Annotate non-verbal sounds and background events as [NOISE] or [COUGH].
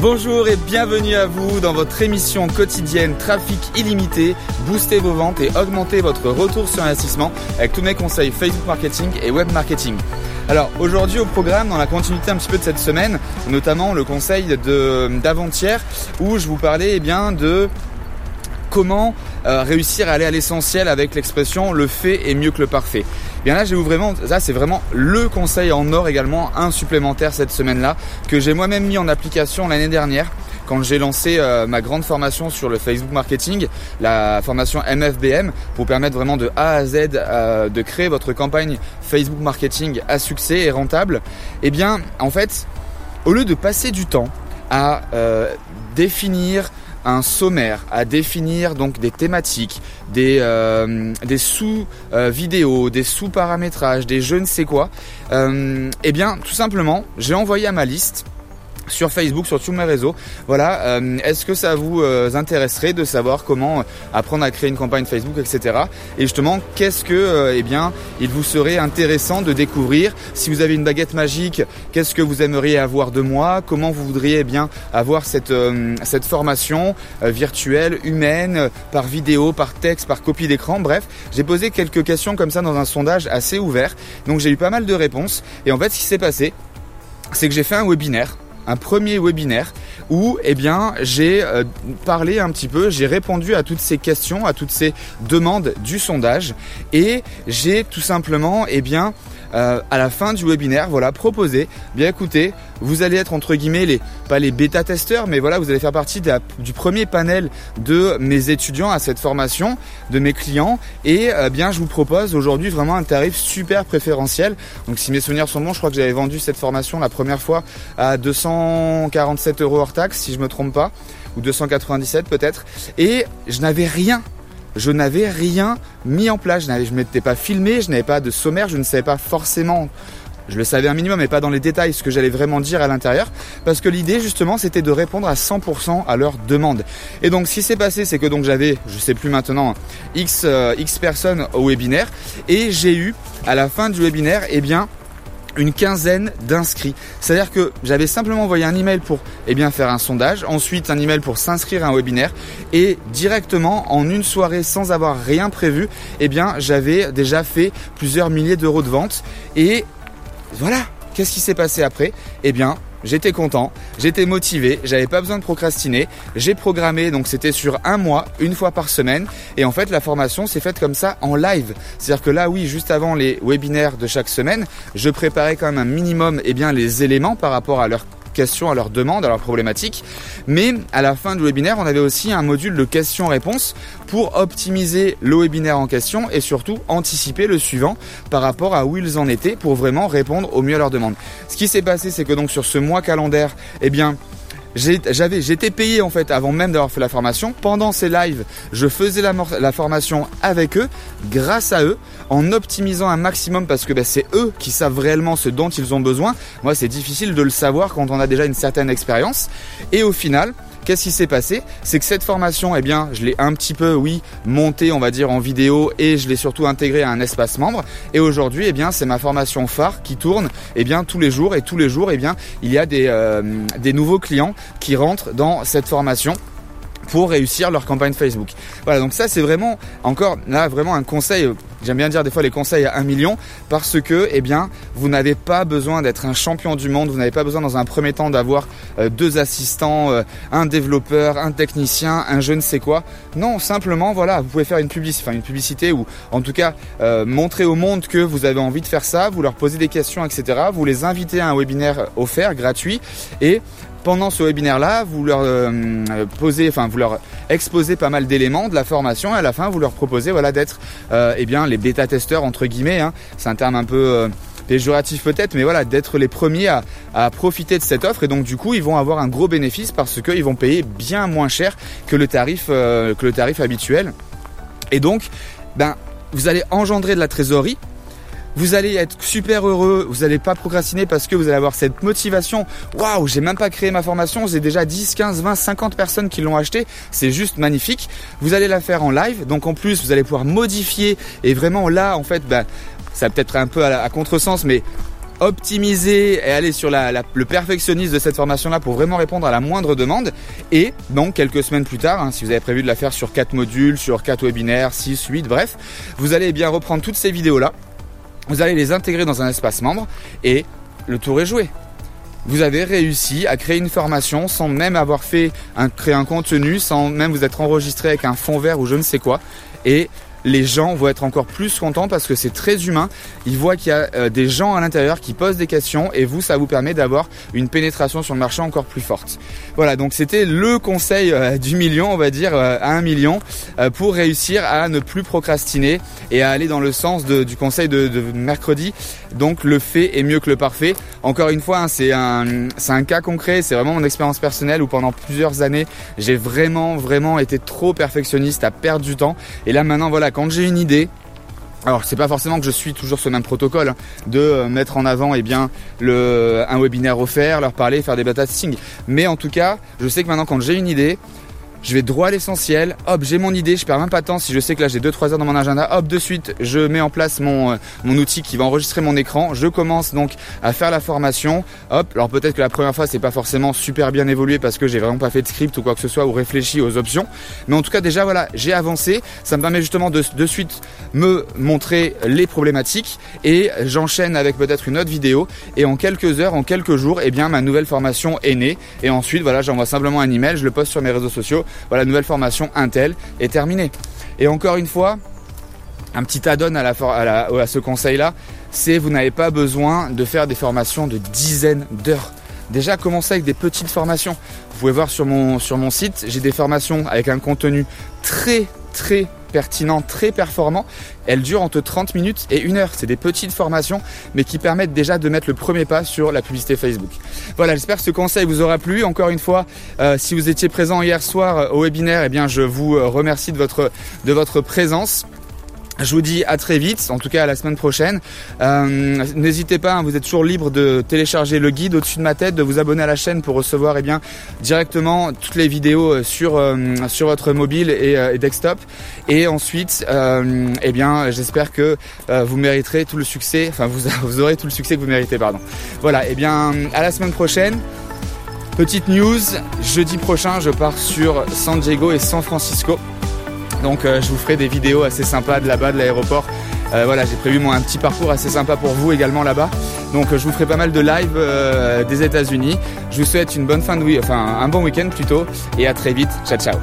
Bonjour et bienvenue à vous dans votre émission quotidienne Trafic illimité. Boostez vos ventes et augmentez votre retour sur investissement avec tous mes conseils Facebook marketing et web marketing. Alors aujourd'hui au programme, dans la continuité un petit peu de cette semaine, notamment le conseil d'avant-hier où je vous parlais eh bien de comment euh, réussir à aller à l'essentiel avec l'expression le fait est mieux que le parfait. Bien là, j'ai vraiment, ça c'est vraiment le conseil en or également, un supplémentaire cette semaine-là, que j'ai moi-même mis en application l'année dernière quand j'ai lancé euh, ma grande formation sur le Facebook marketing, la formation MFBM, pour permettre vraiment de A à Z euh, de créer votre campagne Facebook marketing à succès et rentable. Eh bien, en fait, au lieu de passer du temps à définir un sommaire, à définir donc des thématiques, des, euh, des sous-vidéos, euh, des sous-paramétrages, des je ne sais quoi, euh, eh bien tout simplement j'ai envoyé à ma liste sur Facebook, sur tous mes réseaux. Voilà, euh, est-ce que ça vous euh, intéresserait de savoir comment euh, apprendre à créer une campagne Facebook, etc. Et justement, qu'est-ce que, eh bien, il vous serait intéressant de découvrir? Si vous avez une baguette magique, qu'est-ce que vous aimeriez avoir de moi? Comment vous voudriez eh bien avoir cette cette formation virtuelle, humaine, par vidéo, par texte, par copie d'écran? Bref, j'ai posé quelques questions comme ça dans un sondage assez ouvert. Donc j'ai eu pas mal de réponses. Et en fait, ce qui s'est passé, c'est que j'ai fait un webinaire un premier webinaire où eh bien j'ai euh, parlé un petit peu, j'ai répondu à toutes ces questions, à toutes ces demandes du sondage et j'ai tout simplement eh bien euh, à la fin du webinaire, voilà, proposé, bien écoutez, vous allez être entre guillemets les pas les bêta testeurs, mais voilà, vous allez faire partie du premier panel de mes étudiants à cette formation, de mes clients, et euh, bien je vous propose aujourd'hui vraiment un tarif super préférentiel. Donc si mes souvenirs sont bons, je crois que j'avais vendu cette formation la première fois à 247 euros hors taxe, si je me trompe pas, ou 297 peut-être, et je n'avais rien je n'avais rien mis en place. Je ne m'étais pas filmé, je n'avais pas de sommaire, je ne savais pas forcément. Je le savais un minimum, mais pas dans les détails, ce que j'allais vraiment dire à l'intérieur, parce que l'idée justement, c'était de répondre à 100% à leurs demandes. Et donc, ce qui s'est passé, c'est que donc j'avais, je sais plus maintenant, x euh, x personnes au webinaire, et j'ai eu à la fin du webinaire, eh bien, une quinzaine d'inscrits. C'est-à-dire que j'avais simplement envoyé un email pour eh bien, faire un sondage, ensuite un email pour s'inscrire à un webinaire et directement en une soirée sans avoir rien prévu, eh bien j'avais déjà fait plusieurs milliers d'euros de vente et voilà, qu'est-ce qui s'est passé après? Eh bien, J'étais content, j'étais motivé, j'avais pas besoin de procrastiner. J'ai programmé, donc c'était sur un mois, une fois par semaine. Et en fait, la formation s'est faite comme ça en live. C'est-à-dire que là, oui, juste avant les webinaires de chaque semaine, je préparais quand même un minimum, eh bien, les éléments par rapport à leur à leurs demandes, à leurs problématiques. Mais à la fin du webinaire, on avait aussi un module de questions-réponses pour optimiser le webinaire en question et surtout anticiper le suivant par rapport à où ils en étaient pour vraiment répondre au mieux à leurs demandes. Ce qui s'est passé, c'est que donc sur ce mois calendaire, eh bien, j'avais j'étais payé en fait avant même d'avoir fait la formation. Pendant ces lives je faisais la, formation avec eux grâce à eux en optimisant un maximum parce que ben, c'est eux qui savent réellement ce dont ils ont besoin. Moi c'est difficile de le savoir quand on a déjà une certaine expérience. Et au final Qu'est-ce qui s'est passé? C'est que cette formation, eh bien, je l'ai un petit peu, oui, montée, on va dire, en vidéo et je l'ai surtout intégrée à un espace membre. Et aujourd'hui, eh bien, c'est ma formation phare qui tourne, eh bien, tous les jours. Et tous les jours, eh bien, il y a des, euh, des nouveaux clients qui rentrent dans cette formation pour réussir leur campagne Facebook. Voilà, donc ça c'est vraiment encore là vraiment un conseil. J'aime bien dire des fois les conseils à un million parce que eh bien vous n'avez pas besoin d'être un champion du monde, vous n'avez pas besoin dans un premier temps d'avoir euh, deux assistants, euh, un développeur, un technicien, un je ne sais quoi. Non, simplement voilà, vous pouvez faire une publicité, enfin une publicité ou en tout cas euh, montrer au monde que vous avez envie de faire ça, vous leur posez des questions, etc. Vous les invitez à un webinaire offert, gratuit et pendant ce webinaire-là, vous leur euh, posez, enfin vous leur exposez pas mal d'éléments de la formation et à la fin vous leur proposez voilà d'être euh, eh bien les bêta testeurs entre guillemets. Hein. C'est un terme un peu euh, péjoratif peut-être, mais voilà d'être les premiers à, à, profiter de cette offre et donc du coup ils vont avoir un gros bénéfice parce qu'ils vont payer bien moins cher que le tarif que le tarif habituel. Et donc ben vous allez engendrer de la trésorerie vous allez être super heureux, vous n'allez pas procrastiner parce que vous allez avoir cette motivation. Waouh, j'ai même pas créé ma formation, j'ai déjà 10, 15, 20, 50 personnes qui l'ont acheté. C'est juste magnifique. Vous allez la faire en live, donc en plus vous allez pouvoir modifier et vraiment là en fait, bah, ça peut-être un peu à, contresens, mais optimiser et aller sur le perfectionnisme de cette formation-là pour vraiment répondre à la moindre demande. Et donc quelques semaines plus tard, hein, si vous avez prévu de la faire sur 4 modules, sur 4 webinaires, 6, 8, bref, vous allez bien reprendre toutes ces vidéos-là, vous allez les intégrer dans un espace membre et le tour est joué. Vous avez réussi à créer une formation sans même avoir fait un, contenu, sans même vous être enregistré avec un fond vert ou je ne sais quoi. Et les gens vont être encore plus contents parce que c'est très humain. Ils voient qu'il y a euh, des gens à l'intérieur qui posent des questions et vous, ça vous permet d'avoir une pénétration sur le marché encore plus forte. Voilà, donc c'était le conseil euh, du million, on va dire, euh, à un million, pour réussir à ne plus procrastiner et à aller dans le sens du conseil de, mercredi. Donc le fait est mieux que le parfait. Encore une fois, hein, c'est un, un cas concret, c'est vraiment mon expérience personnelle où pendant plusieurs années, j'ai vraiment, vraiment été trop perfectionniste à perdre du temps. Et là maintenant, voilà, quand j'ai une idée, alors c'est pas forcément que je suis toujours ce même protocole hein, de euh, mettre en avant eh bien un webinaire offert, leur parler, faire des bêta testing. Mais en tout cas, je sais que maintenant quand j'ai une idée, je vais droit à l'essentiel, hop, j'ai mon idée, je perds même pas de temps si je sais que là j'ai 2-3 heures dans mon agenda, hop, de suite, je mets en place mon, euh, mon outil qui va enregistrer mon écran, je commence donc à faire la formation, hop, alors peut-être que la première fois c'est pas forcément super bien évolué parce que j'ai vraiment pas fait de script ou quoi que ce soit ou réfléchi aux options, mais en tout cas déjà voilà, j'ai avancé, ça me permet justement de, de suite me montrer les problématiques et j'enchaîne avec peut-être une autre vidéo. Et en quelques heures, en quelques jours, eh bien ma nouvelle formation est née. Et ensuite voilà, j'envoie simplement un email, je le poste sur mes réseaux sociaux voilà, nouvelle formation Intel est terminée. Et encore une fois, un petit add-on à, ce conseil-là, c'est vous n'avez pas besoin de faire des formations de dizaines d'heures. Déjà, commencez avec des petites formations. Vous pouvez voir sur mon, sur mon site, j'ai des formations avec un contenu très très pertinent, très performant. Elles durent entre 30 minutes et 1 heure. C'est des petites formations, mais qui permettent déjà de mettre le premier pas sur la publicité Facebook. Voilà, j'espère que ce conseil vous aura plu. Encore une fois, euh, si vous étiez présent hier soir euh, au webinaire, eh bien, je vous euh, remercie de votre présence. Je vous dis à très vite, en tout cas à la semaine prochaine. Euh, n'hésitez pas, hein, vous êtes toujours libre de télécharger le guide au-dessus de ma tête, de vous abonner à la chaîne pour recevoir eh bien, directement toutes les vidéos euh, sur, euh, sur votre mobile et, desktop. Et ensuite, eh bien, j'espère que vous mériterez tout le succès, enfin vous, [LAUGHS] vous aurez tout le succès que vous méritez, pardon. Voilà, et eh bien à la semaine prochaine. Petite news, jeudi prochain je pars sur San Diego et San Francisco. Donc euh, je vous ferai des vidéos assez sympas de là-bas, de l'aéroport. Euh, voilà, j'ai prévu un petit parcours assez sympa pour vous également là-bas. Donc euh, je vous ferai pas mal de live des États-Unis. Je vous souhaite une bonne fin de week, enfin un bon week-end plutôt, et à très vite. Ciao ciao.